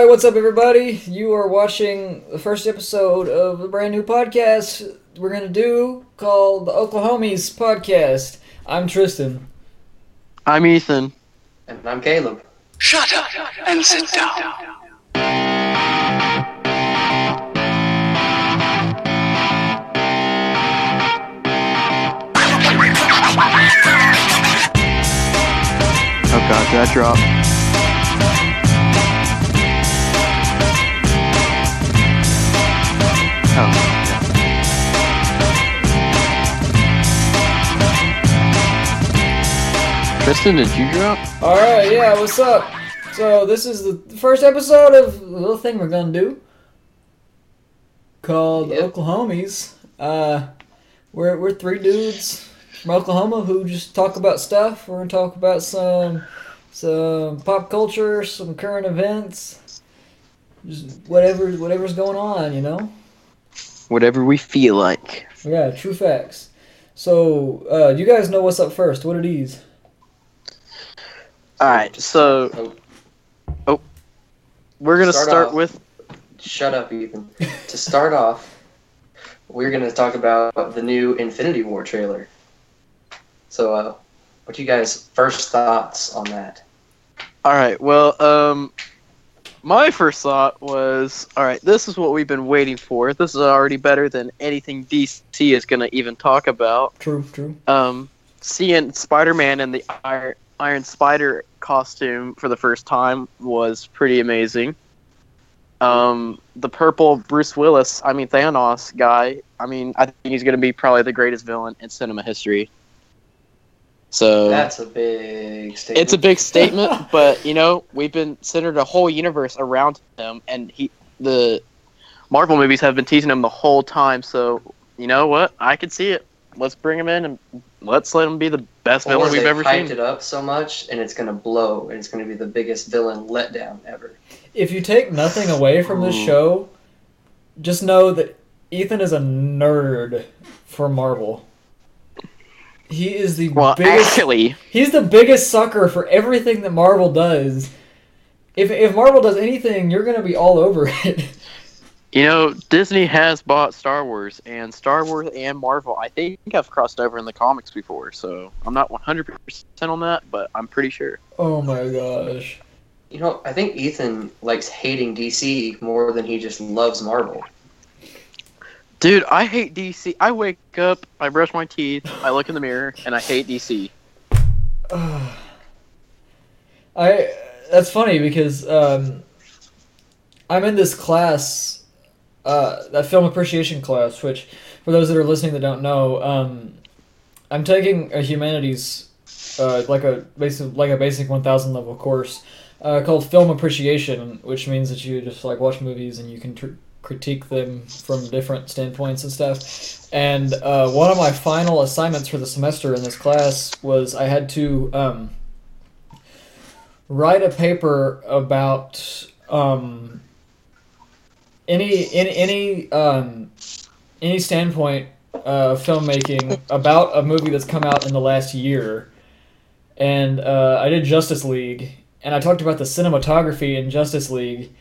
Hi, what's up, everybody? You are watching the first episode of the brand new podcast we're gonna do called the Oklahomies Podcast. I'm Tristan. I'm Ethan. And I'm Caleb. Shut up and sit down. Oh god, did I Oh. Tristan, did you drop? Alright, yeah, what's up? So, this is the first episode of the little thing we're gonna do called Yep. Oklahomies. Uh, we're, we're three dudes from Oklahoma who just talk about stuff. We're gonna talk about some some pop culture, some current events, just whatever whatever's going on, you know. Whatever we feel like. Yeah, true facts. So, uh, you guys know what's up first. What are these? Alright, so Oh, we're gonna Start start, off. with shut up, Ethan. to start off, we're going to talk about the new Infinity War trailer. So, uh, what you guys' first thoughts on that? Alright, well, um my first thought was alright, this is what we've been waiting for. This is already better than anything DC is gonna even talk about. True, true. um, seeing Spider-Man in the Iron, Iron Spider costume for the first time was pretty amazing. Um, the purple Bruce Willis, I mean Thanos guy, I mean I think he's going to be probably the greatest villain in cinema history. So That's a big statement. it's a big statement, but you know we've been centered a whole universe around him, and he the Marvel movies have been teasing him the whole time. So you know what? I could see it. Let's bring him in and let's let him be the best Or villain we've ever hyped seen. it up so much, and it's going to blow, and it's going to be the biggest villain letdown ever. If you take nothing away from this show, just know that Ethan is a nerd for Marvel. He is the Well, biggest. actually, He's the biggest sucker for everything that Marvel does. If if Marvel does anything, you're gonna be all over it. you know Disney has bought Star Wars, and Star Wars and Marvel, I think, I've crossed over in the comics before. So I'm not 100 percent on that, but I'm pretty sure. oh my gosh. You know, I think Ethan likes hating DC more than he just loves Marvel. Dude, I hate DC. I wake up, I brush my teeth, I look in the mirror, and I hate DC. I that's funny because um, I'm in this class, uh, that film appreciation class. Which, for those that are listening that don't know, um, I'm taking a humanities, uh, like a basic like a basic 1,000 level course, uh, called film appreciation, which means that you just like watch movies and you can tr- critique them from different standpoints and stuff. And uh, one of my final assignments for the semester in this class was I had to. Um, write a paper about um, any any any um, any standpoint uh, filmmaking about a movie that's come out in the last year, and uh, I did Justice League, and I talked about the cinematography in Justice League,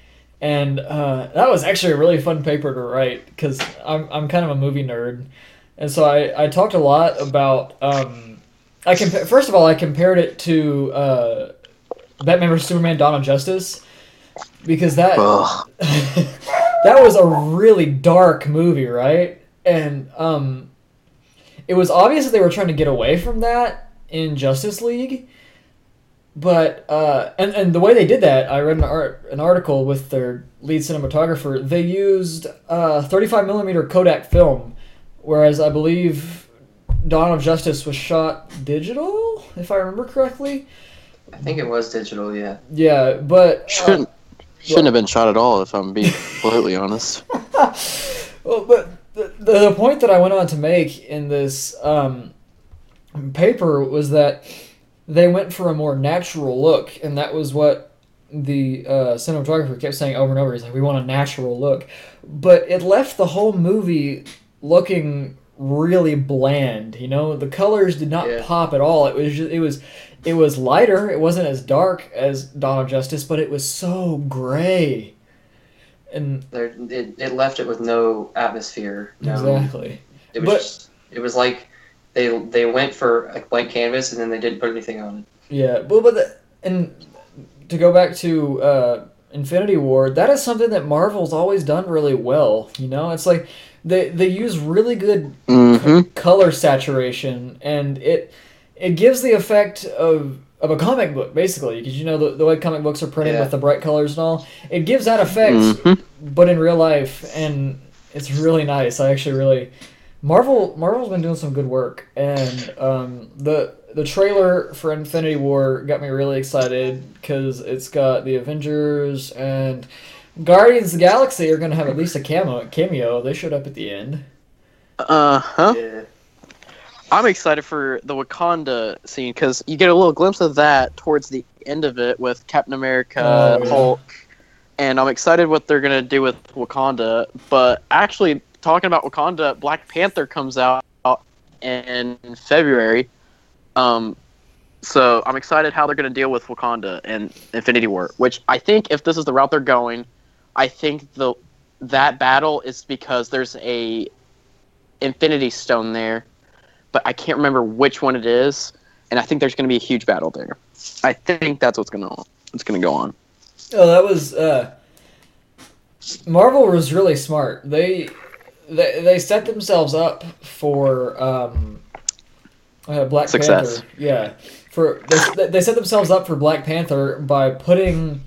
and uh, that was actually a really fun paper to write because I'm I'm kind of a movie nerd, and so I I talked a lot about um, I compa- first of all I compared it to. Uh, Batman vs Superman: Dawn of Justice, because that that was a really dark movie, right? And um, it was obvious that they were trying to get away from that in Justice League, but uh, and and the way they did that, I read an art an article with their lead cinematographer. They used uh, 35 millimeter Kodak film, whereas I believe Dawn of Justice was shot digital, if I remember correctly. I think it was digital, yeah. Yeah, but uh, Shouldn't shouldn't have been shot at all, if I'm being completely honest. well, but the, the point that I went on to make in this um, paper was that they went for a more natural look, and that was what the uh, cinematographer kept saying over and over. He's like, "We want a natural look," but it left the whole movie looking really bland. You know, the colors did not Yeah. pop at all. It was just, it was it was lighter. It wasn't as dark as Dawn of Justice, but it was so gray. And There, it, it left it with no atmosphere. No, exactly. It was But- just, it was like they they went for a blank canvas and then they didn't put anything on it. Yeah, well, but the, and to go back to uh, Infinity War, that is something that Marvel's always done really well. You know, it's like they they use really good Mm-hmm. color saturation, and it it gives the effect of of a comic book basically, because you know the, the way comic books are printed Yeah. with the bright colors and all. It gives that effect, Mhm. but in real life, and it's really nice. I actually really Marvel Marvel's been doing some good work, and um, the the trailer for Infinity War got me really excited because it's got the Avengers and Guardians of the Galaxy are gonna have at least a cameo. Cameo. They showed up at the end. Uh huh. Yeah. I'm excited for the Wakanda scene because you get a little glimpse of that towards the end of it with Captain America, Oh, yeah. Hulk, and I'm excited what they're gonna do with Wakanda. But actually, talking about Wakanda, Black Panther comes out in February. Um, so I'm excited how they're gonna deal with Wakanda and Infinity War. Which I think, if this is the route they're going, I think the that battle is because there's a Infinity Stone there but I can't remember which one it is, and I think there's going to be a huge battle there. I think that's what's going to what's going to go on. Oh, that was uh, Marvel was really smart. They they they set themselves up for um, uh, Black Success. Panther. Yeah, for they, they set themselves up for Black Panther by putting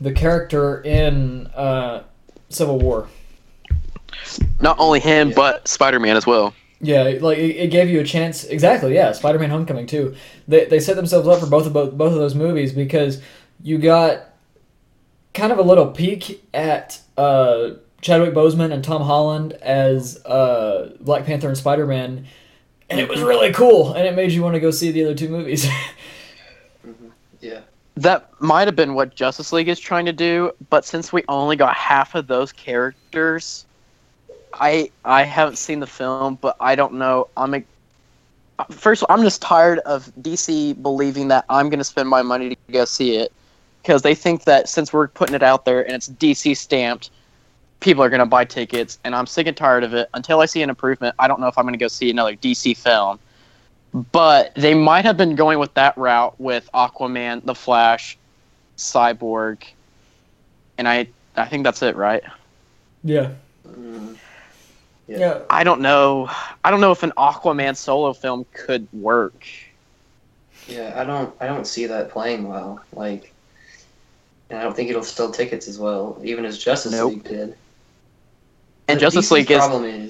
the character in uh, Civil War. Not only him, Yeah. but Spider-Man as well. Yeah, like it, it gave you a chance. Exactly. Yeah, Spider-Man: Homecoming too. They they set themselves up for both of both, both of those movies because you got kind of a little peek at uh, Chadwick Boseman and Tom Holland as uh, Black Panther and Spider-Man, and it was really cool, and it made you want to go see the other two movies. Yeah. That might have been what Justice League is trying to do, but since we only got half of those characters, I I haven't seen the film, but I don't know. I'm a, first. of all, I'm just tired of DC believing that I'm going to spend my money to go see it because they think that since we're putting it out there and it's DC stamped, people are going to buy tickets, and I'm sick and tired of it. Until I see an improvement, I don't know if I'm going to go see another DC film. But they might have been going with that route with Aquaman, The Flash, Cyborg, and I I think that's it, right? yeah. Mm. yeah, Yeah. I don't know. I don't know if an Aquaman solo film could work. Yeah, I don't I don't see that playing well. Like and I don't think it'll sell tickets as well, even as Justice Nope. League did. And The Justice DC's League is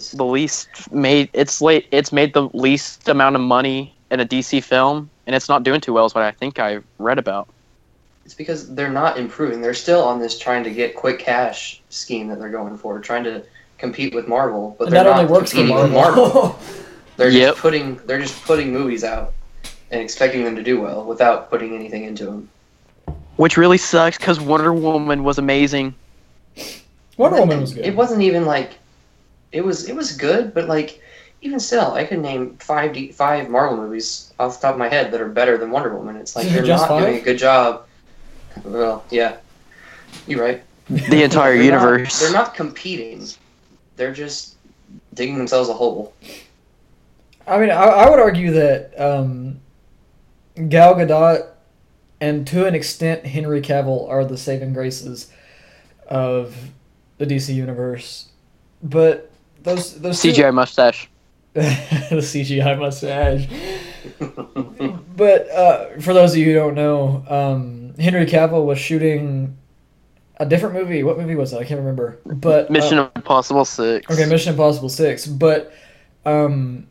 is the least made. It's late. It's made the least amount of money in a DC film, and it's not doing too well. Is what I think I read about. it's because they're not improving. They're still on this trying to get quick cash scheme that they're going for, trying to compete with Marvel, but and they're that not only works for competing with Marvel. Marvel. They're Yep. just putting they're just putting movies out and expecting them to do well without putting anything into them. Which really sucks because Wonder Woman was amazing. Wonder Woman was good. It wasn't even like it was it was good, but like even still, I could name five D, five Marvel movies off the top of my head that are better than Wonder Woman. It's like they're Just not doing a good job. Well, yeah, you're right. The entire They're not- universe. they're not competing. They're just digging themselves a hole. I mean, I, I would argue that um, Gal Gadot and to an extent Henry Cavill are the saving graces of the DC universe. But those those two- CGI mustache. the CGI mustache. But uh, for those of you who don't know, um, Henry Cavill was shooting a different movie. What movie was it? I can't remember. But uh, Mission Impossible Six. Okay, Mission Impossible Six, but um,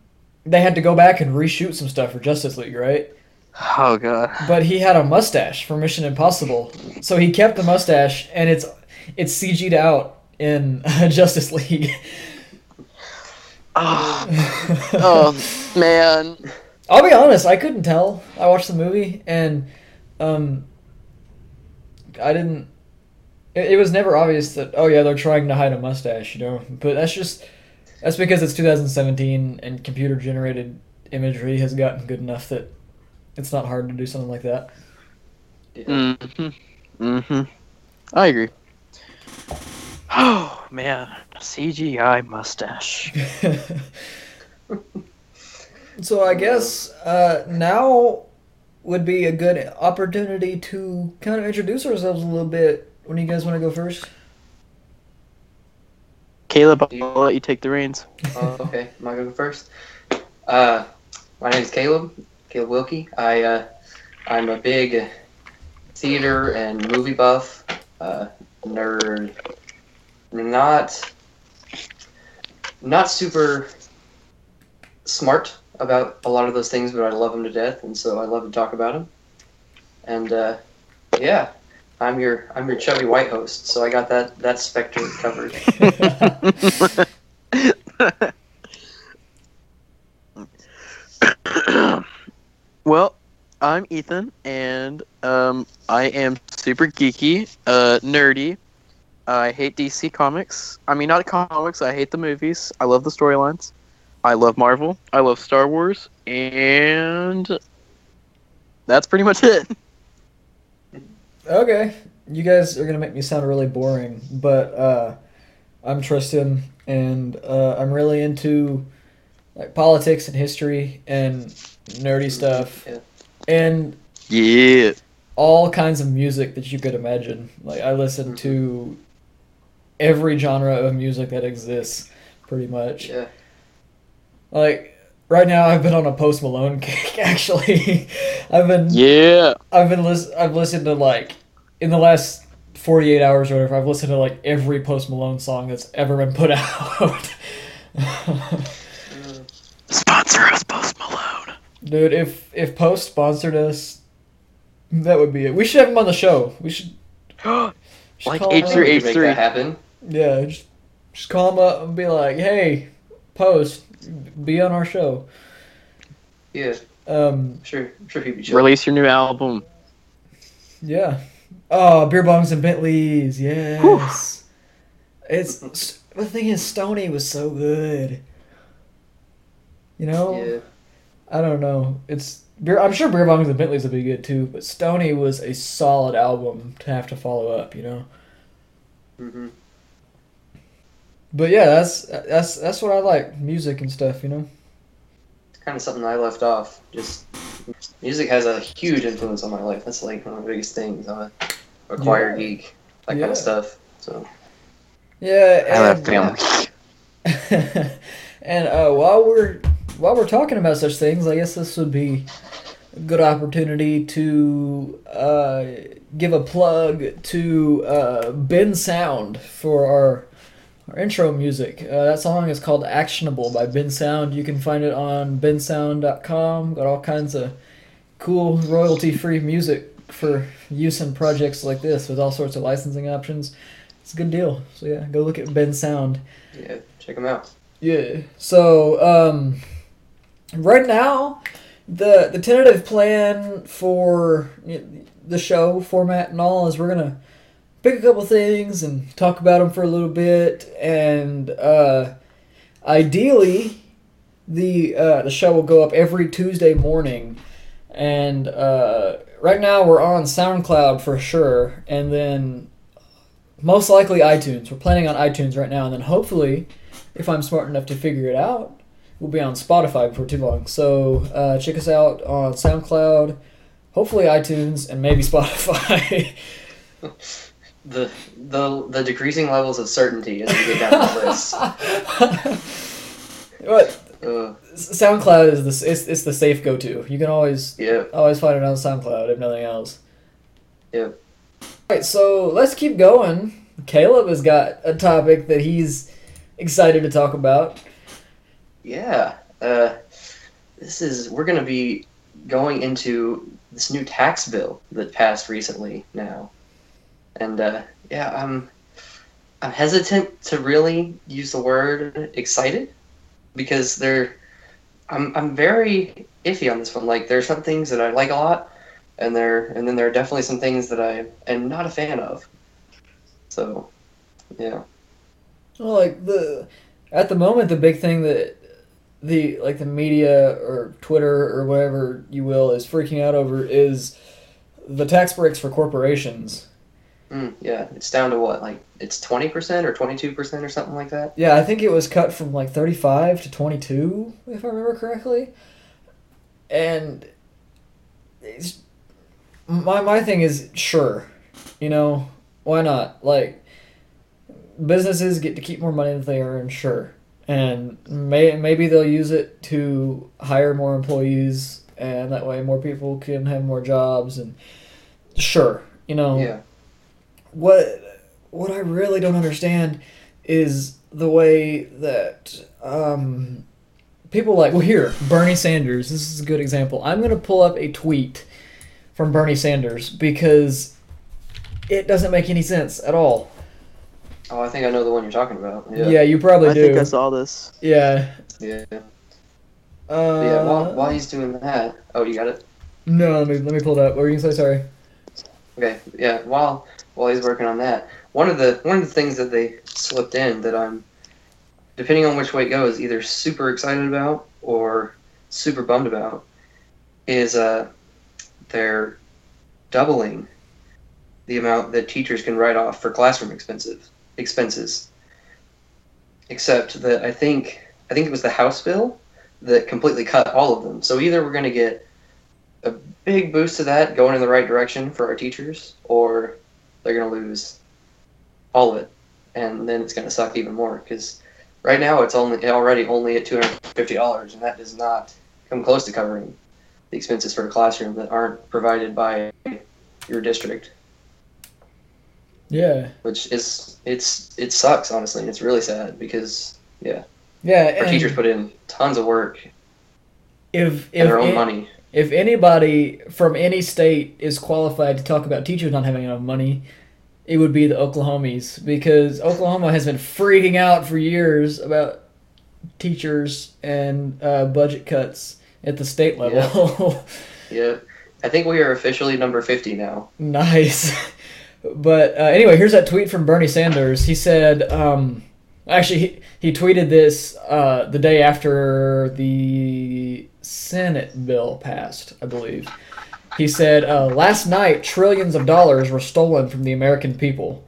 they had to go back and reshoot some stuff for Justice League, right? Oh god. But he had a mustache for Mission Impossible, so he kept the mustache, and it's it's CG'd out in Justice League. Oh, oh man. I'll be honest, I couldn't tell. I watched the movie, and um, I didn't. It, it was never obvious that oh yeah they're trying to hide a mustache, you know. But that's just that's because it's 2017 and computer generated imagery has gotten good enough that it's not hard to do something like that. Mm-hmm. Mm-hmm. I agree. Oh man, CGI mustache. so I guess uh, now would be a good opportunity to kind of introduce ourselves a little bit. When do you guys want to go first? Caleb, I'll let you take the reins. Oh, okay, am I going to go first? Uh, my name is Caleb, Caleb Wilkie. I uh, I'm a big theater and movie buff, uh, nerd. Not not super smart about a lot of those things, but I love them to death, and so I love to talk about them. And uh, yeah, I'm your I'm your chubby white host, so I got that that specter covered. well, I'm Ethan, and um, I am super geeky, uh, nerdy. I hate DC comics. I mean, not comics. I hate the movies. I love the storylines. I love Marvel. I love Star Wars, and that's pretty much it. Okay, you guys are gonna make me sound really boring, but uh, I'm Tristan, and uh, I'm really into like politics and history and nerdy stuff, Yeah. and Yeah. all kinds of music that you could imagine. Like I listen to every genre of music that exists, pretty much. Yeah. Like right now, I've been on a Post Malone kick. Actually, I've been Yeah. I've been lis- I've listened to like in the last forty eight hours or whatever. I've listened to like every Post Malone song that's ever been put out. Mm. Sponsor us, Post Malone. Dude, if if Post sponsored us, that would be it. We should have him on the show. We should. should Like call H up. through We H can make three. that happen. Yeah, just just call him up and be like, "Hey, Post, be on our show." Yeah, Um, sure, sure he'd be chill. Release your new album. yeah. Oh, beer bongs and Bentleys, yes. It's the thing is, Stoney was so good. You know, Yeah, I don't know. It's beer. I'm sure beer bongs and Bentleys would be good too, but Stoney was a solid album to have to follow up. You know. hmm But yeah, that's that's that's what I like, music and stuff. You know. it's kind of something I left off. Just music has a huge influence on my life. That's like one of the biggest things. I'm a, a choir Yeah. geek, that kind of stuff. So Yeah. I love and- family. and uh, while we're while we're talking about such things, I guess this would be a good opportunity to uh, give a plug to uh, Bensound for our our intro music. Uh, that song is called "Actionable" by Bensound. You can find it on bensound.com. Got all kinds of cool royalty-free music for use in projects like this with all sorts of licensing options. It's a good deal. So yeah, go look at Bensound. yeah, check them out. Yeah. So um, right now, the the tentative plan for the show format and all is we're gonna pick a couple things and talk about them for a little bit, and uh, ideally, the uh, the show will go up every Tuesday morning, and uh, right now we're on SoundCloud for sure, and then most likely iTunes. We're planning on iTunes right now, and then hopefully if I'm smart enough to figure it out, we'll be on Spotify before too long. So uh, check us out on SoundCloud, hopefully iTunes, and maybe Spotify. The the the decreasing levels of certainty as we get down the list. but Uh, SoundCloud is the it's, it's the safe go to. You can always yeah, always find it on SoundCloud if nothing else. Yeah. Alright, so let's keep going. Caleb has got a topic that he's excited to talk about. yeah. Uh, this is we're gonna be going into this new tax bill that passed recently now, and uh, yeah, I'm I'm hesitant to really use the word excited because they're I'm I'm very iffy on this one. Like there's some things that I like a lot, and there and then there are definitely some things that I am not a fan of. So, yeah, Well, like the at the moment, the big thing that the like the media or Twitter or whatever you will is freaking out over is the tax breaks for corporations. Mm, yeah, it's down to what? Like it's twenty percent or twenty two percent or something like that. Yeah, I think it was cut from like 35 to 22, if I remember correctly. And it's, my my thing is sure, you know, why not? Like businesses get to keep more money than they earn, sure. And may, maybe they'll use it to hire more employees and that way more people can have more jobs and sure, you know Yeah. What what I really don't understand is the way that um, people like well here Bernie Sanders this is a good example I'm gonna pull up a tweet from Bernie Sanders because it doesn't make any sense at all Oh, I think I know the one you're talking about. yeah, Yeah. you probably I do think I saw this. yeah Yeah. uh, yeah. While, while he's doing that, oh, you got it. no let me let me pull it up what were you gonna say sorry Okay. Yeah. While while he's working on that, one of the one of the things that they slipped in that I'm, depending on which way it goes, either super excited about or super bummed about, is uh, they're doubling the amount that teachers can write off for classroom expensive expenses. Except that I think I think it was the House bill that completely cut all of them. So either we're going to get a big boost to that going in the right direction for our teachers, or they're going to lose all of it, and then it's going to suck even more because right now it's only already only at two hundred fifty dollars, and that does not come close to covering the expenses for a classroom that aren't provided by your district, yeah. Which is it's it sucks honestly, and it's really sad because yeah. Yeah, our teachers put in tons of work if if and their own it- money. If anybody from any state is qualified to talk about teachers not having enough money, it would be the Oklahomies because Oklahoma has been freaking out for years about teachers and uh, budget cuts at the state level. Yeah, I think we are officially number fifty now. nice. But uh, anyway, here's that tweet from Bernie Sanders. He said, um, actually, he, he tweeted this uh, the day after the Senate bill passed, I believe. He said, uh, Last night, trillions of dollars were stolen from the American people.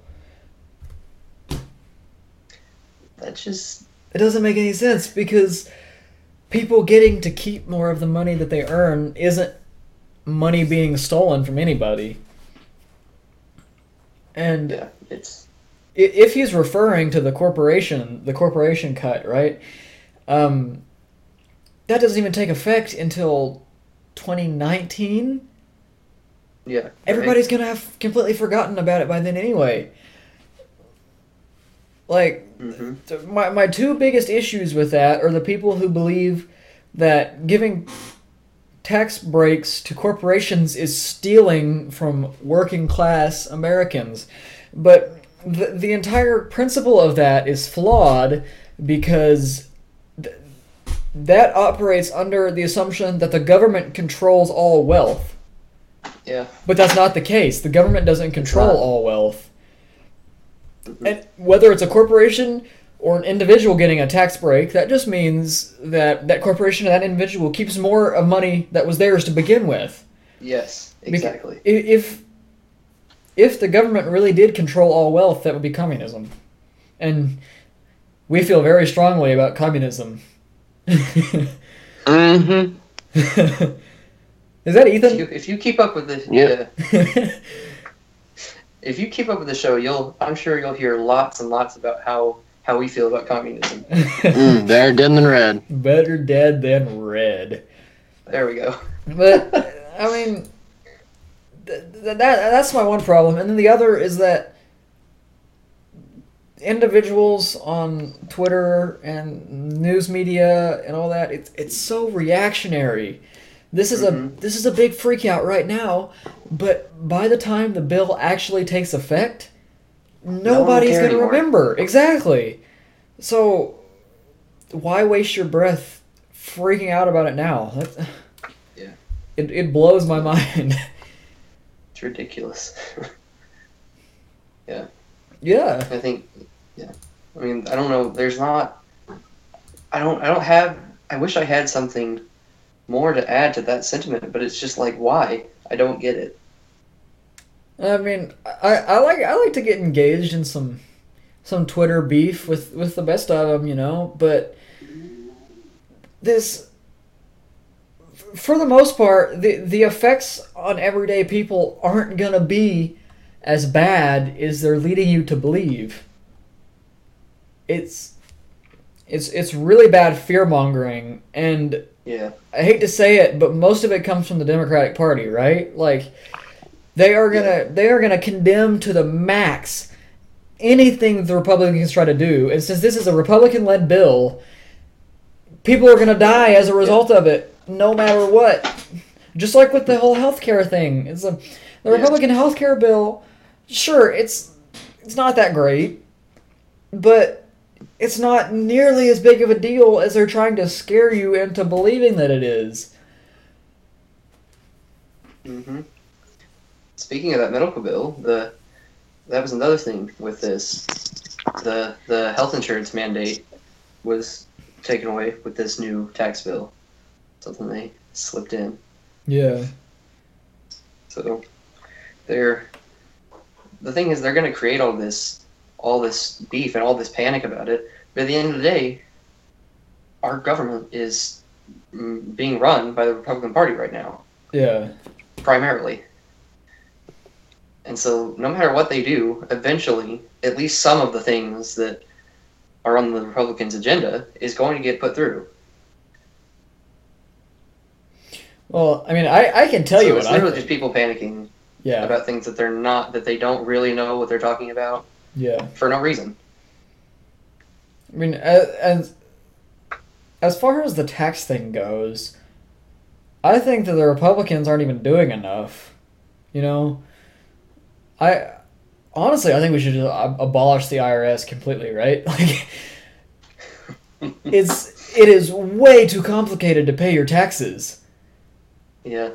That's just It doesn't make any sense because people getting to keep more of the money that they earn isn't money being stolen from anybody. And yeah, it's if he's referring to the corporation, the corporation cut, right? Um, that doesn't even take effect until 2019. yeah. right? Everybody's gonna have completely forgotten about it by then anyway. Like, Mhm. my, my two biggest issues with that are the people who believe that giving tax breaks to corporations is stealing from working class Americans. But the, the entire principle of that is flawed because that operates under the assumption that the government controls all wealth. Yeah. But that's not the case. The government doesn't control all wealth. Mhm. And whether it's a corporation or an individual getting a tax break, that just means that that corporation or that individual keeps more of money that was theirs to begin with. Yes, exactly. I- If if the government really did control all wealth, that would be communism. And we feel very strongly about communism. Mm-hmm. Is that If Ethan? you, if you keep up with this, Yeah. yeah, if you keep up with the show, you'll I'm sure you'll hear lots and lots about how how we feel about communism. Mm, better dead than red. Better dead than red. There we go. But I mean, th- th- that that's my one problem, and then the other is that individuals on Twitter and news media and all that it's it's so reactionary. This is a Mhm. this is a big freak out right now, but by the time the bill actually takes effect, nobody's care going to remember. Exactly. So why waste your breath freaking out about it now? That- Yeah. It, it blows my mind. It's ridiculous. Yeah. Yeah. I think, yeah. I mean, I don't know. There's not. I don't. I don't have. I wish I had something more to add to that sentiment, but it's just like why? I don't get it. I mean, I, I like I like to get engaged in some some Twitter beef with with the best of them, you know. But this, for the most part, the the effects on everyday people aren't gonna be as bad as they're leading you to believe. It's it's it's really bad fear mongering, and Yeah. I hate to say it, but most of it comes from the Democratic Party, right? Like they are gonna they are gonna condemn to the max anything the Republicans try to do. And since this is a Republican led bill, people are gonna die as a result of it, no matter what. Just like with the whole healthcare thing. It's a the Yeah. Republican healthcare bill, sure, it's it's not that great, but it's not nearly as big of a deal as they're trying to scare you into believing that it is. hmm Speaking of that medical bill, the that was another thing with this. The the health insurance mandate was taken away with this new tax bill. Something they slipped in. Yeah. So they're the thing is they're going to create all this all this beef and all this panic about it. But at the end of the day, our government is mm, being run by the Republican Party right now, Yeah. primarily. And so no matter what they do, eventually, at least some of the things that are on the Republicans' agenda is going to get put through. Well, I mean, I, I can tell so you it's what I literally think. just people panicking Yeah. about things that they're not that they don't really know what they're talking about Yeah. for no reason. I mean, as, as as far as the tax thing goes, I think that the Republicans aren't even doing enough. You know, I honestly I think we should just abolish the IRS completely. Right? Like, it's it is way too complicated to pay your taxes. Yeah.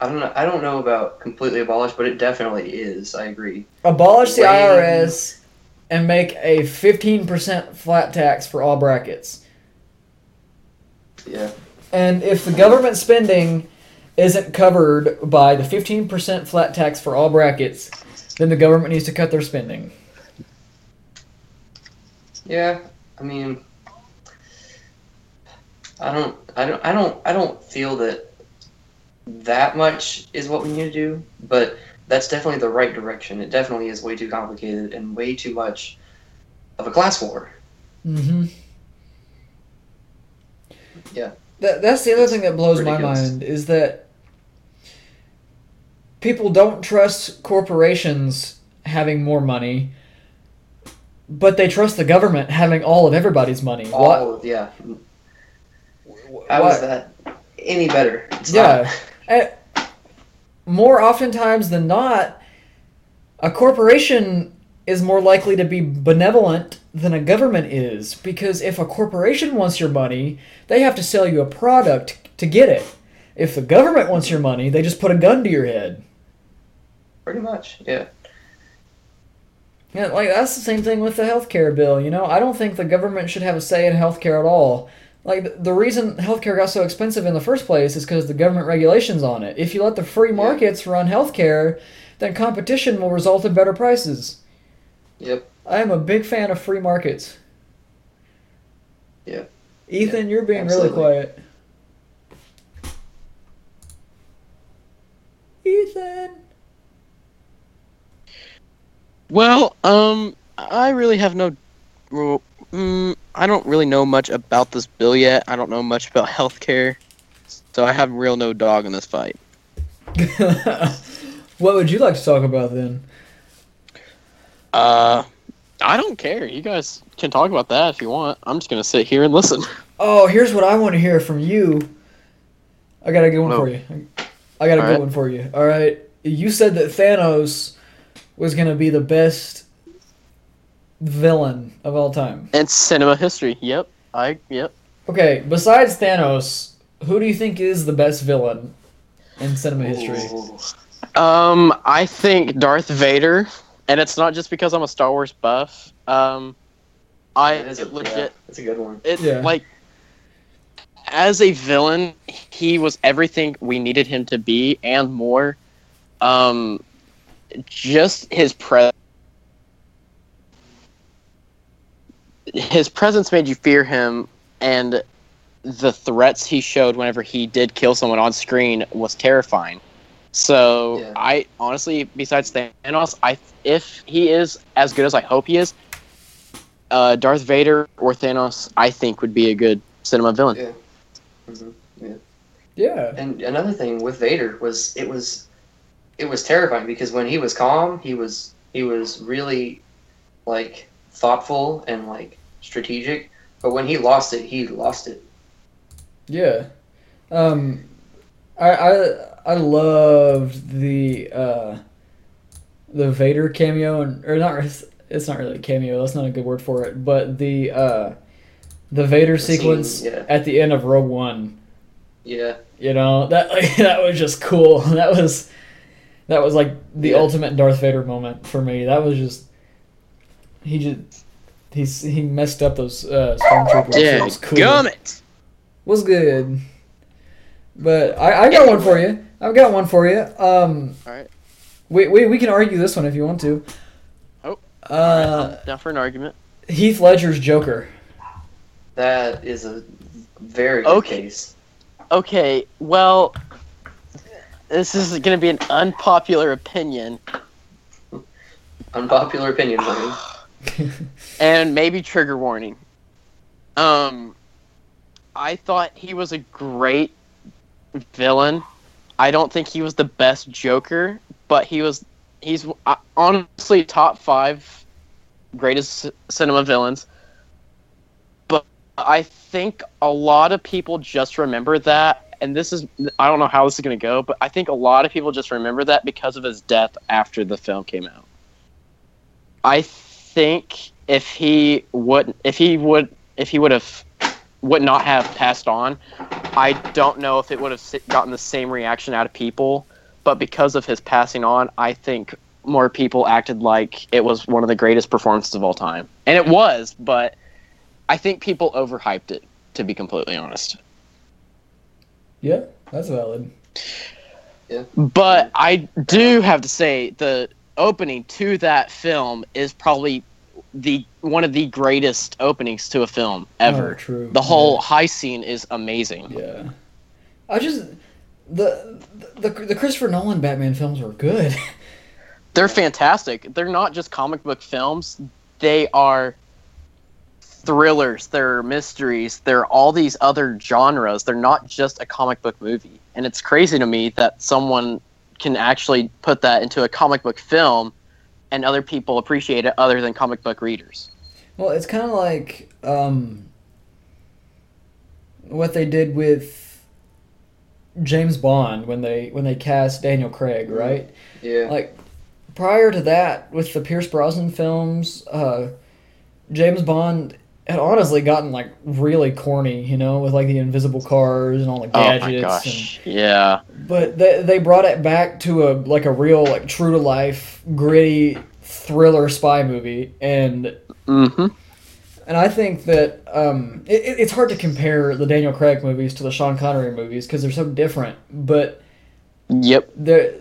I don't know. I don't know about completely abolished, but it definitely is. I agree. Abolish the IRS and make a fifteen percent flat tax for all brackets. Yeah. And if the government spending isn't covered by the 15% flat tax for all brackets, then the government needs to cut their spending. Yeah. I mean, I don't. I don't. I don't. I don't feel that that much is what we need to do, but that's definitely the right direction. It definitely is way too complicated and way too much of a class war. Mm-hmm. Yeah. That, that's the other thing that blows my mind is that people don't trust corporations having more money, but they trust the government having all of everybody's money. All of yeah. How is that any better? It's Yeah. not. Eh, more oftentimes than not, a corporation is more likely to be benevolent than a government is because if a corporation wants your money, they have to sell you a product to get it. If the government wants your money, they just put a gun to your head. Pretty much. Yeah. Yeah, like that's the same thing with the healthcare bill. You know, I don't think the government should have a say in healthcare at all. Like the- the reason healthcare got so expensive in the first place is because the government regulations on it. If you let the free markets run healthcare, then competition will result in better prices. Yep. I am a big fan of free markets. Yeah. Ethan, you're being absolutely. really quiet. Ethan. Well, um, I really have no. Well, Mm, I don't really know much about this bill yet. I don't know much about healthcare, so I have real no dog in this fight. what would you like to talk about then? Uh, I don't care. You guys can talk about that if you want. I'm just gonna sit here and listen. Oh, here's what I want to hear from you. I got a good one for you. I got a good Alright. one for you. All right. You said that Thanos was going to be the best villain of all time. And cinema history. Yep. I. Yep. Okay, besides Thanos, who do you think is the best villain in cinema history? Um, I think Darth Vader, and it's not just because I'm a Star Wars buff. Um, I That is a, it legit. yeah, that's a good one. It Yeah. like as a villain, he was everything we needed him to be and more. Um, just his pre his presence made you fear him, and the threats he showed whenever he did kill someone on screen was terrifying. So Yeah. I honestly, besides Thanos, I if he is as good as I hope he is, uh, Darth Vader or Thanos, I think would be a good cinema villain. Yeah. Mhm. Yeah. And another thing with Vader was it was it was terrifying because when he was calm, he was he was really like thoughtful and like strategic. But when he lost it, he lost it. Yeah. Um, I I I loved the uh, the Vader cameo and or not. It's, it's not really a cameo. That's not a good word for it. But the uh, the Vader scene, sequence yeah. at the end of Rogue One. Yeah. You know that like, that was just cool. That was that was like the Yeah. ultimate Darth Vader moment for me. That was just he just he's he messed up those uh, stormtroopers. It Yeah, was cool. gummit. was good. But I, I got one for you. I've got one for you. Um, Alright. we, we, we can argue this one if you want to. Oh. Uh, Down for an argument. Heath Ledger's Joker. That is a very good Okay. case. Okay, well, this is going to be an unpopular opinion, Unpopular opinion, Blaine. and maybe trigger warning. Um, I thought he was a great villain. I don't think he was the best Joker, but he was. He's uh, honestly top five greatest cinema villains. But I think a lot of people just remember that, and this is. I don't know how this is going to go, but I think a lot of people just remember that because of his death after the film came out. I think if he would, if he would, if he would have, would not have passed on, I don't know if it would have gotten the same reaction out of people. But because of his passing on, I think more people acted like it was one of the greatest performances of all time, and it was. But I think people overhyped it, to be completely honest. Yeah, that's valid. Yeah. But I do have to say the opening to that film is probably the one of the greatest openings to a film oh, ever. Oh, true. The whole high scene is amazing. Yeah. I just the the the Christopher Nolan Batman films were good. They're fantastic. They're not just comic book films. They are thrillers, they're mysteries, they're all these other genres. They're not just a comic book movie. And it's crazy to me that someone can actually put that into a comic book film and other people appreciate it other than comic book readers. Well, it's kind of like um, what they did with James Bond when they when they cast Daniel Craig, right? Yeah. Like prior to that, with the Pierce Brosnan films, uh, James Bond had honestly gotten like really corny, you know, with like the invisible cars and all the gadgets. oh my and-. Yeah. but they, they brought it back to a like a real like true to life gritty thriller spy movie and Mm-hmm. and I think that um, it, it- it's hard to compare the Daniel Craig movies to the Sean Connery movies because they're so different. But Yep. there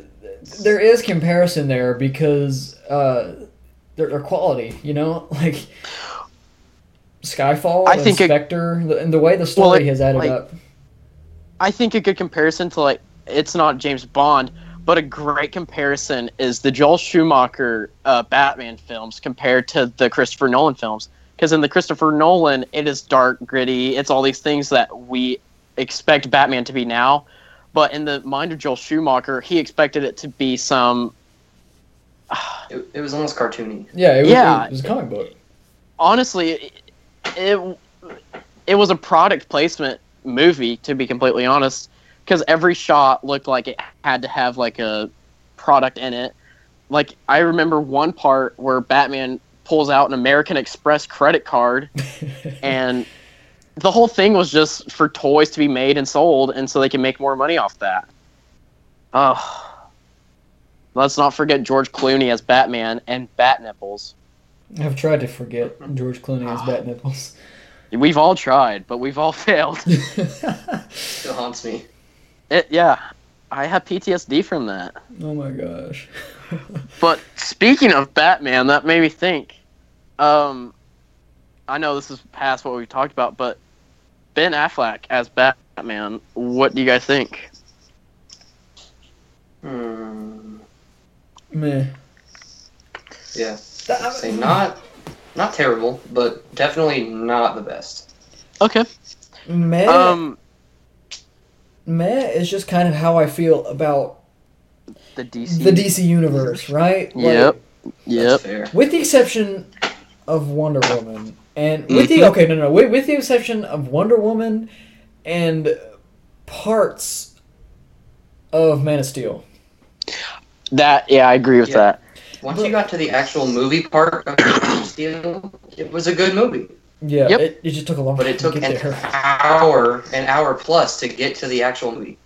there is comparison there because uh, their, their quality, you know, like Skyfall, I and think it- Spectre, the, and the way the story Well, it- has added like- up. I think a good comparison to like it's not James Bond, but a great comparison is the Joel Schumacher uh, Batman films compared to the Christopher Nolan films. Because in the Christopher Nolan, it is dark, gritty. It's all these things that we expect Batman to be now. But in the mind of Joel Schumacher, he expected it to be some. It, it was almost cartoony. Yeah, it was, yeah. it was a comic book. honestly, it, it was a product placement movie to be completely honest, because every shot looked like it had to have like a product in it. Like I remember one part where Batman pulls out an American Express credit card, and the whole thing was just for toys to be made and sold, and so they can make more money off that. Oh. Let's not forget George Clooney as Batman and Bat Nipples. I've tried to forget George Clooney as Bat Nipples. We've all tried, but we've all failed. Still haunts me. It, yeah, I have PTSD from that. oh my gosh. But speaking of Batman, that made me think. Um, I know this is past what we talked about, but Ben Affleck as Batman. What do you guys think? Hmm. Meh. Yeah. That- Say not, not terrible, but definitely not the best. Okay. Meh. Um, meh is just kind of how I feel about the DC. the DC universe, right? Like, Yep. That's Yep. fair. with the exception of Wonder Woman, and with the Mhm. okay, no, no, with, with the exception of Wonder Woman and parts of Man of Steel. That. Yeah, I agree with Yeah. that. Once you got to the actual movie part of Man of Steel, it was a good movie. Yeah, Yep. it, it just took a long But time it took to get an there. hour, an hour plus to get to the actual movie.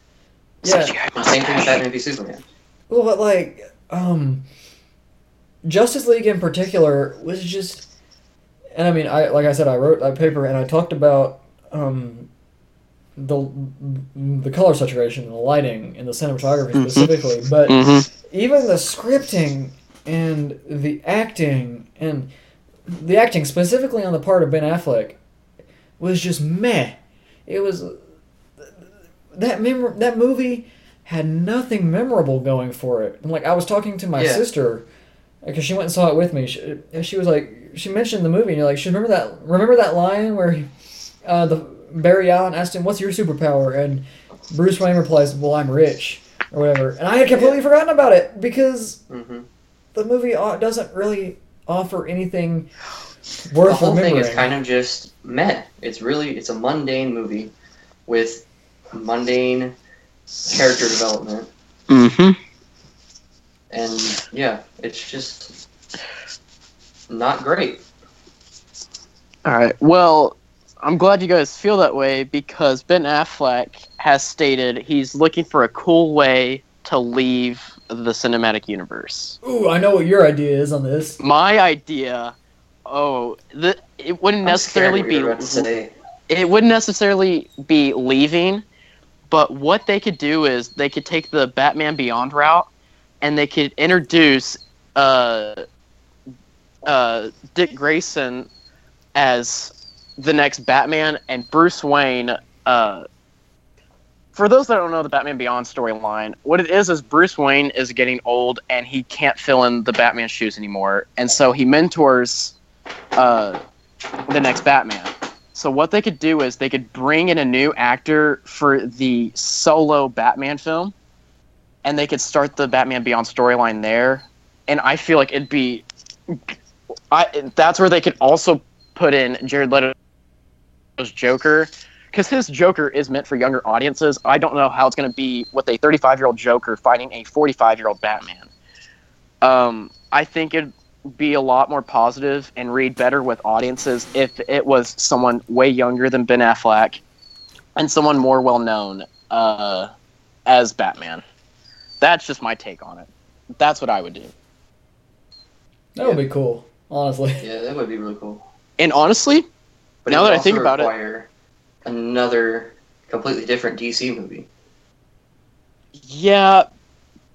Yeah, Same thing with Batman v Superman. well, but like, um, Justice League in particular was just, and I mean, I like I said, I wrote that paper and I talked about um, the the color saturation and the lighting and the cinematography Mhm. specifically, but Mm-hmm. even the scripting and the acting and the acting specifically on the part of Ben Affleck was just meh. It was that mem- that movie had nothing memorable going for it. And like I was talking to my Yeah. sister because she went and saw it with me. She, and she was like, she mentioned the movie, and you're like, she remember that remember that line where he, uh, the Barry Allen asked him, "What's your superpower?" and Bruce Wayne replies, "Well, I'm rich." Or whatever, and I had completely forgotten about it because hmm the movie doesn't really offer anything worth. The whole thing is kind of just meh. It's really it's a mundane movie with mundane character development, Mm-hmm. and yeah, it's just not great. All right. Well, I'm glad you guys feel that way because Ben Affleck has stated he's looking for a cool way to leave the cinematic universe. Ooh, I know what your idea is on this. My idea, oh, the it wouldn't I'm necessarily be you're about to say. it wouldn't necessarily be leaving, but what they could do is they could take the Batman Beyond route and they could introduce uh, uh, Dick Grayson as the next Batman and Bruce Wayne. Uh, for those that don't know the Batman Beyond storyline, what it is is Bruce Wayne is getting old and he can't fill in the Batman shoes anymore, and so he mentors uh, the next Batman. So what they could do is they could bring in a new actor for the solo Batman film, and they could start the Batman Beyond storyline there. And I feel like it'd be, I that's where they could also put in Jared Leto's Joker, because his Joker is meant for younger audiences. I don't know how it's going to be with a 35 year old Joker fighting a 45 year old Batman. Um, I think it'd be a lot more positive and read better with audiences if it was someone way younger than Ben Affleck and someone more well known uh, as Batman. That's just my take on it. That's what I would do. That would be cool, honestly. Yeah, that would be really cool. And honestly, But Now that I think about it- require another completely different DC movie, yeah,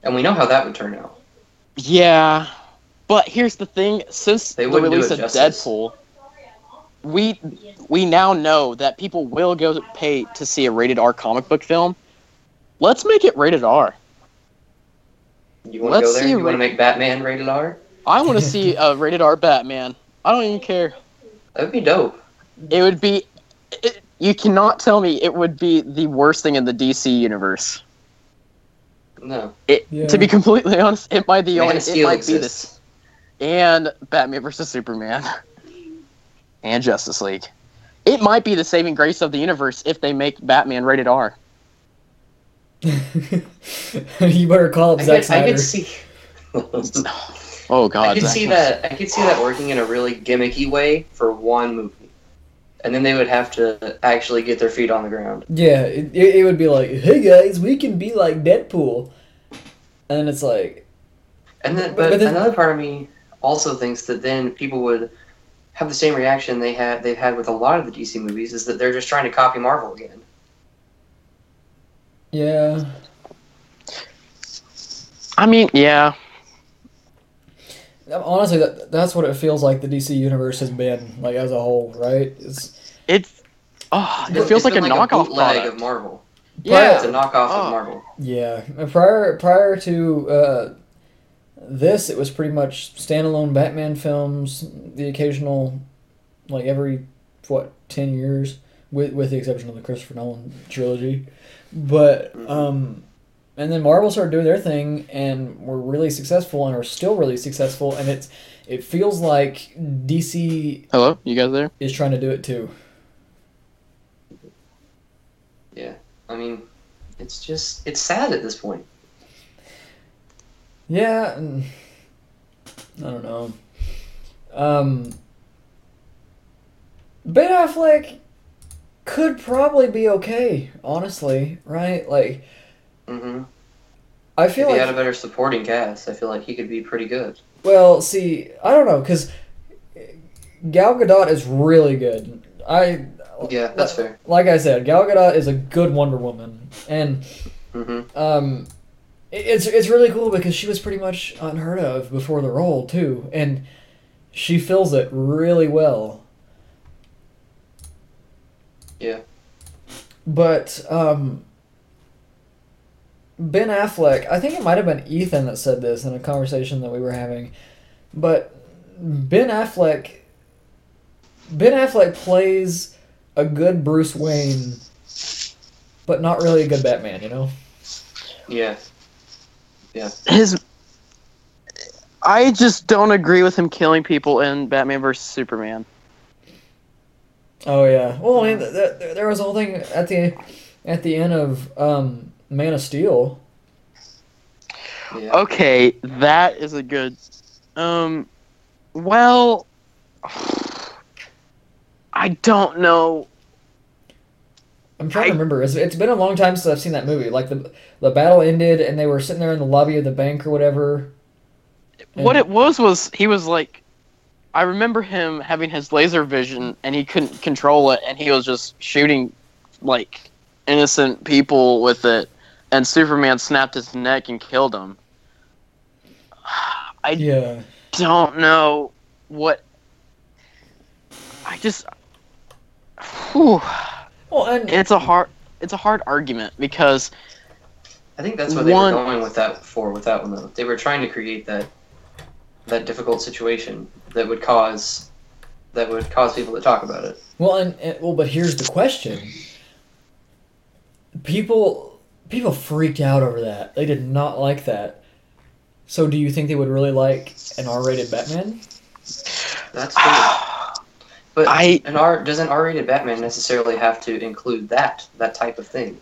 and we know how that would turn out. yeah. But here's the thing: since They the release of justice. Deadpool, we we now know that people will go pay to see a rated R comic book film. Let's make it rated R. You want to Let's go there? see You want to make Batman rated R? I want to see a rated R Batman. I don't even care. That would be dope. It would be. It, you cannot tell me it would be the worst thing in the DC universe. No, It, Yeah. To be completely honest, it might be Man only. It Steel might be this and Batman versus Superman and Justice League. It might be the saving grace of the universe if they make Batman rated R. you better call up I Zack could, I Snyder. could see. Oh God! I could Zack see Snyder. that. I could see that working in a really gimmicky way for one movie, and then they would have to actually get their feet on the ground. Yeah, it, it, it would be like, hey guys, we can be like Deadpool. And then it's like, And then, But- but, but then- another part of me also thinks that then people would have the same reaction they had they've had with a lot of the DC movies is that they're just trying to copy Marvel again. Yeah. I mean, yeah. Honestly, that, that's what it feels like the DC universe has been like as a whole, right? It's It's oh, it It's feels like a been knockoff bootleg product. of Marvel. Yeah. It's a knockoff Oh. of Marvel. yeah. Prior prior to uh, this, it was pretty much standalone Batman films. The occasional, like every what ten years, with with the exception of the Christopher Nolan trilogy, but Mhm. um. And then Marvel started doing their thing, and were really successful, and are still really successful. And it's, it feels like DC Hello, you guys there? is trying to do it too. I mean, it's just it's sad at this point. Yeah, and I don't know. Um, Ben Affleck could probably be okay, honestly, right? Like, hmm I If feel he had a better supporting cast, I feel like he could be pretty good. well, see, I don't know, because Gal Gadot is really good. I, Yeah, that's fair. like I said, Gal Gadot is a good Wonder Woman, and hmm um, it's it's really cool because she was pretty much unheard of before the role too, and she fills it really well. Yeah. But um, Ben Affleck, I think it might have been Ethan that said this in a conversation that we were having, but Ben Affleck, Ben Affleck plays a good Bruce Wayne, but not really a good Batman. You know. Yeah. Yeah. His I just don't agree with him killing people in Batman vs Superman. Oh yeah. Well, I mean, th- th- there was a whole thing at the at the end of um, Man of Steel. Yeah. Okay, that is a good. Um, well, I don't know. I'm trying I- to remember. It's, it's been a long time since I've seen that movie. Like the the battle ended, and they were sitting there in the lobby of the bank or whatever. What it was was he was like, I remember him having his laser vision and he couldn't control it, and he was just shooting like innocent people with it, and Superman snapped his neck and killed him. I Yeah. don't know what. I just. Whew, Well, and it's a hard. It's a hard argument because I think that's what they One- were going with that for with that one though. They were trying to create that that difficult situation that would cause that would cause people to talk about it. well, and, and well, but here's the question. People people freaked out over that. They did not like that. So, do you think they would really like an R-rated Batman? That's true. But I- an R doesn't R-rated Batman necessarily have to include that that type of thing.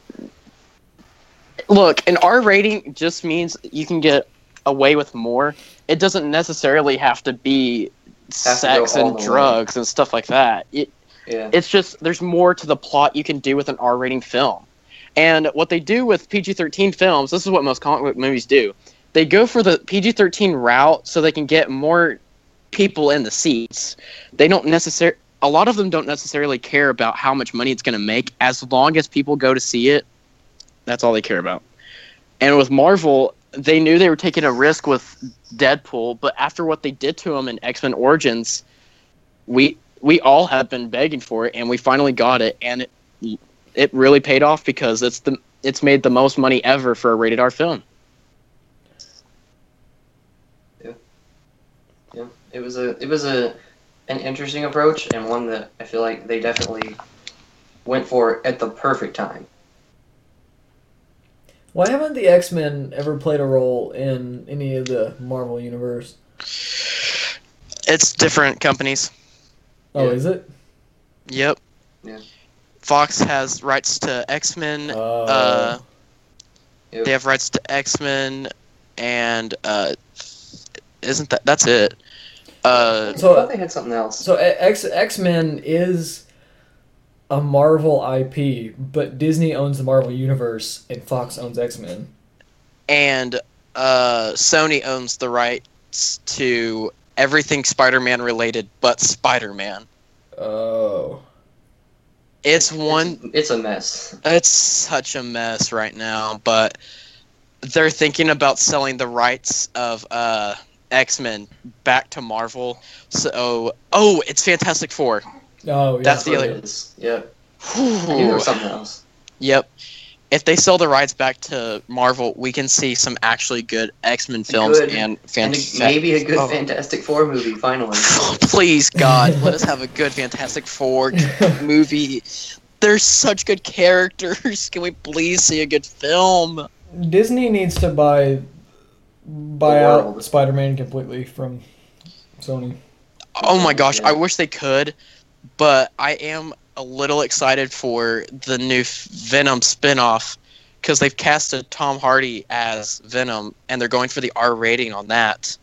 look, an R rating just means you can get away with more. It doesn't necessarily have to be sex all and the way. drugs and stuff like that. It, Yeah. it's just there's more to the plot you can do with an R rating film. And what they do with PG 13 films, this is what most comic book movies do. They go for the PG 13 route so they can get more people in the seats. They don't necessarily, a lot of them don't necessarily care about how much money it's going to make as long as people go to see it. That's all they care about. And with Marvel, they knew they were taking a risk with Deadpool, but after what they did to him in X Men Origins, we we all have been begging for it, and we finally got it, and it it really paid off because it's the it's made the most money ever for a rated R film. Yeah, Yeah. it was a it was a an interesting approach and one that I feel like they definitely went for at the perfect time. Why haven't the X Men ever played a role in any of the Marvel universe? It's different companies. Oh, Yeah. is it? Yep. Yeah. Fox has rights to X Men. Uh, Uh, Yep. they have rights to X Men, and uh, isn't that that's it? Uh, I So- thought they had something else. so X X Men is a Marvel IP, but Disney owns the Marvel universe and Fox owns X Men. and uh, Sony owns the rights to everything Spider-Man related but Spider-Man. Oh. It's one It's, it's a mess. It's such a mess right now, but they're thinking about selling the rights of uh, X Men back to Marvel. So, oh, it's Fantastic Four. Oh, yeah. That's the other- it is. Yep. I knew there Whew. was something else. Yep. If they sell the rights back to Marvel, we can see some actually good X Men films Good. and And fantastic. maybe a good oh. Fantastic Four movie finally. Oh, please, God, let us have a good Fantastic Four movie. There's such good characters. Can we please see a good film? Disney needs to buy buy out. Spider-Man completely from Sony. Oh my gosh, Yeah. I wish they could, but I am a little excited for the new Venom spin-off because they've casted Tom Hardy as Venom and they're going for the R rating on that.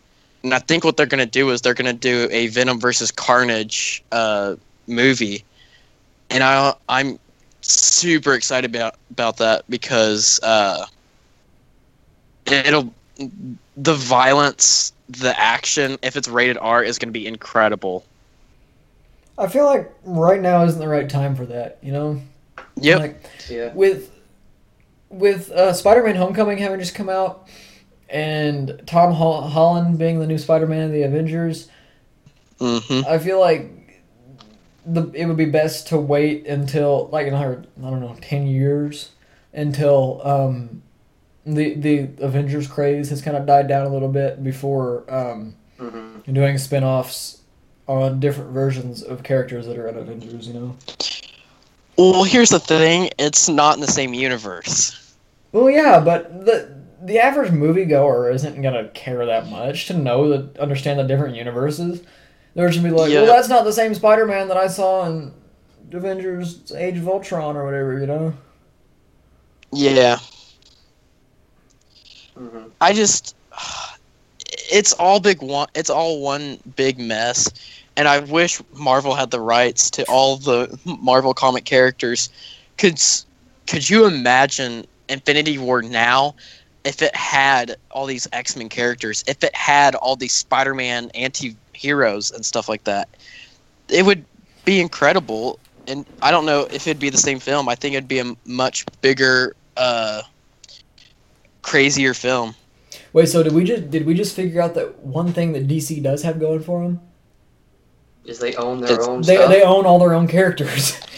And I think what they're going to do is they're going to do a Venom versus Carnage uh, movie. And I I'm super excited about about that because uh, it'll the violence, the action, if it's rated R, is going to be incredible. I feel like right now isn't the right time for that, you know? Yep. Like Yeah. with with uh, Spider-Man: Homecoming having just come out, and Tom Holland being the new Spider-Man of the Avengers, hmm I feel like the it would be best to wait until like another I don't know ten years until um, the the Avengers craze has kind of died down a little bit before um, hmm doing spin-offs on different versions of characters that are in Avengers. You know. Well, here's the thing: it's not in the same universe. Well, yeah, but the the average moviegoer isn't gonna care that much to know that understand the different universes. They're just gonna be like, Yeah. well, that's not the same Spider-Man that I saw in Avengers: Age of Ultron or whatever, you know. Yeah, hmm I just, it's all big one. It's all one big mess, and I wish Marvel had the rights to all the Marvel comic characters. Could could you imagine Infinity War now? If it had all these X Men characters, if it had all these Spider Man anti heroes and stuff like that, it would be incredible. And I don't know if it'd be the same film. I think it'd be a much bigger, uh, crazier film. Wait, so did we just did we just figure out that one thing that DC does have going for them? Is they own their It's- own They stuff? they own all their own characters.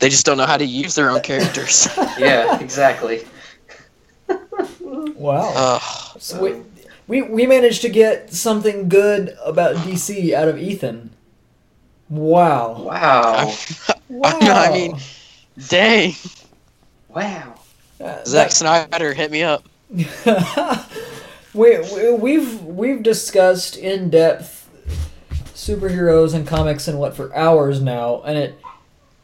They just don't know how to use their own characters. yeah, exactly. wow. Ugh. So we, we we managed to get something good about DC out of Ethan. Wow. Wow. Wow. I mean, dang, Wow. Uh, Zack Snyder hit me up. we, we we've we've discussed in depth superheroes and comics and what for hours now, and it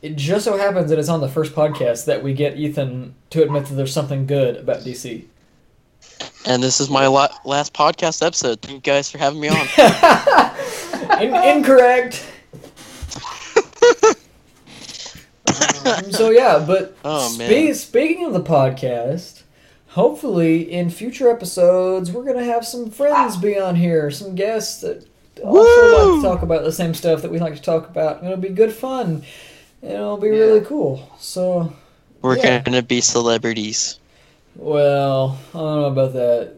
it just so happens that it's on the first podcast that we get Ethan to admit that there's something good about DC. And this is my la- last podcast episode. Thank you guys for having me on. In- incorrect. Um, so yeah, but Oh, spe- speaking of the podcast, hopefully in future episodes we're gonna have some friends be on here, some guests that also like to talk about the same stuff that we like to talk about. It'll be good fun. And it'll be Yeah. really cool. So, We're Yeah. gonna be celebrities. well, I don't know about that.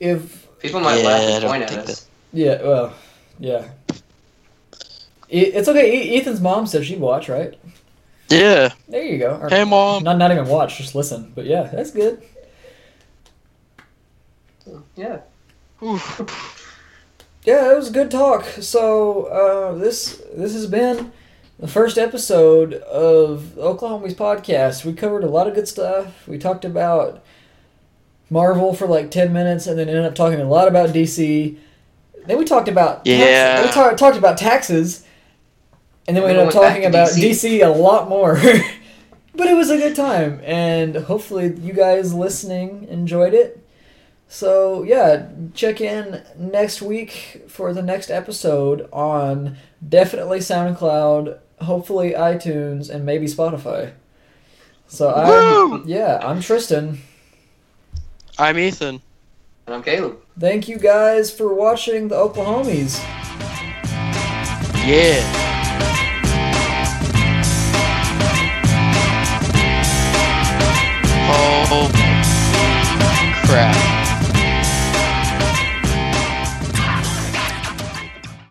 If People might Yeah, laugh I and don't point at think us. yeah, well, yeah. It's okay. E- Ethan's mom said she'd watch, right? Yeah. There you go. Or- Hey, mom. Not not even watch, just listen. But yeah, that's good. Yeah. Yeah, it was a good talk. So uh, this this has been the first episode of Oklahomies podcast. We covered a lot of good stuff. We talked about Marvel for like ten minutes, and then ended up talking a lot about DC. Then we talked about tax- Yeah. we ta- talked about taxes, and then we We ended up talking about DC. DC a lot more. but it was a good time, and hopefully you guys listening enjoyed it. So yeah, check in next week for the next episode on definitely SoundCloud, hopefully iTunes, and maybe Spotify. So I'm Woo! yeah, I'm Tristan. I'm Ethan. And I'm Caleb. Thank you guys for watching the Oklahomies. Yeah. Oh crap.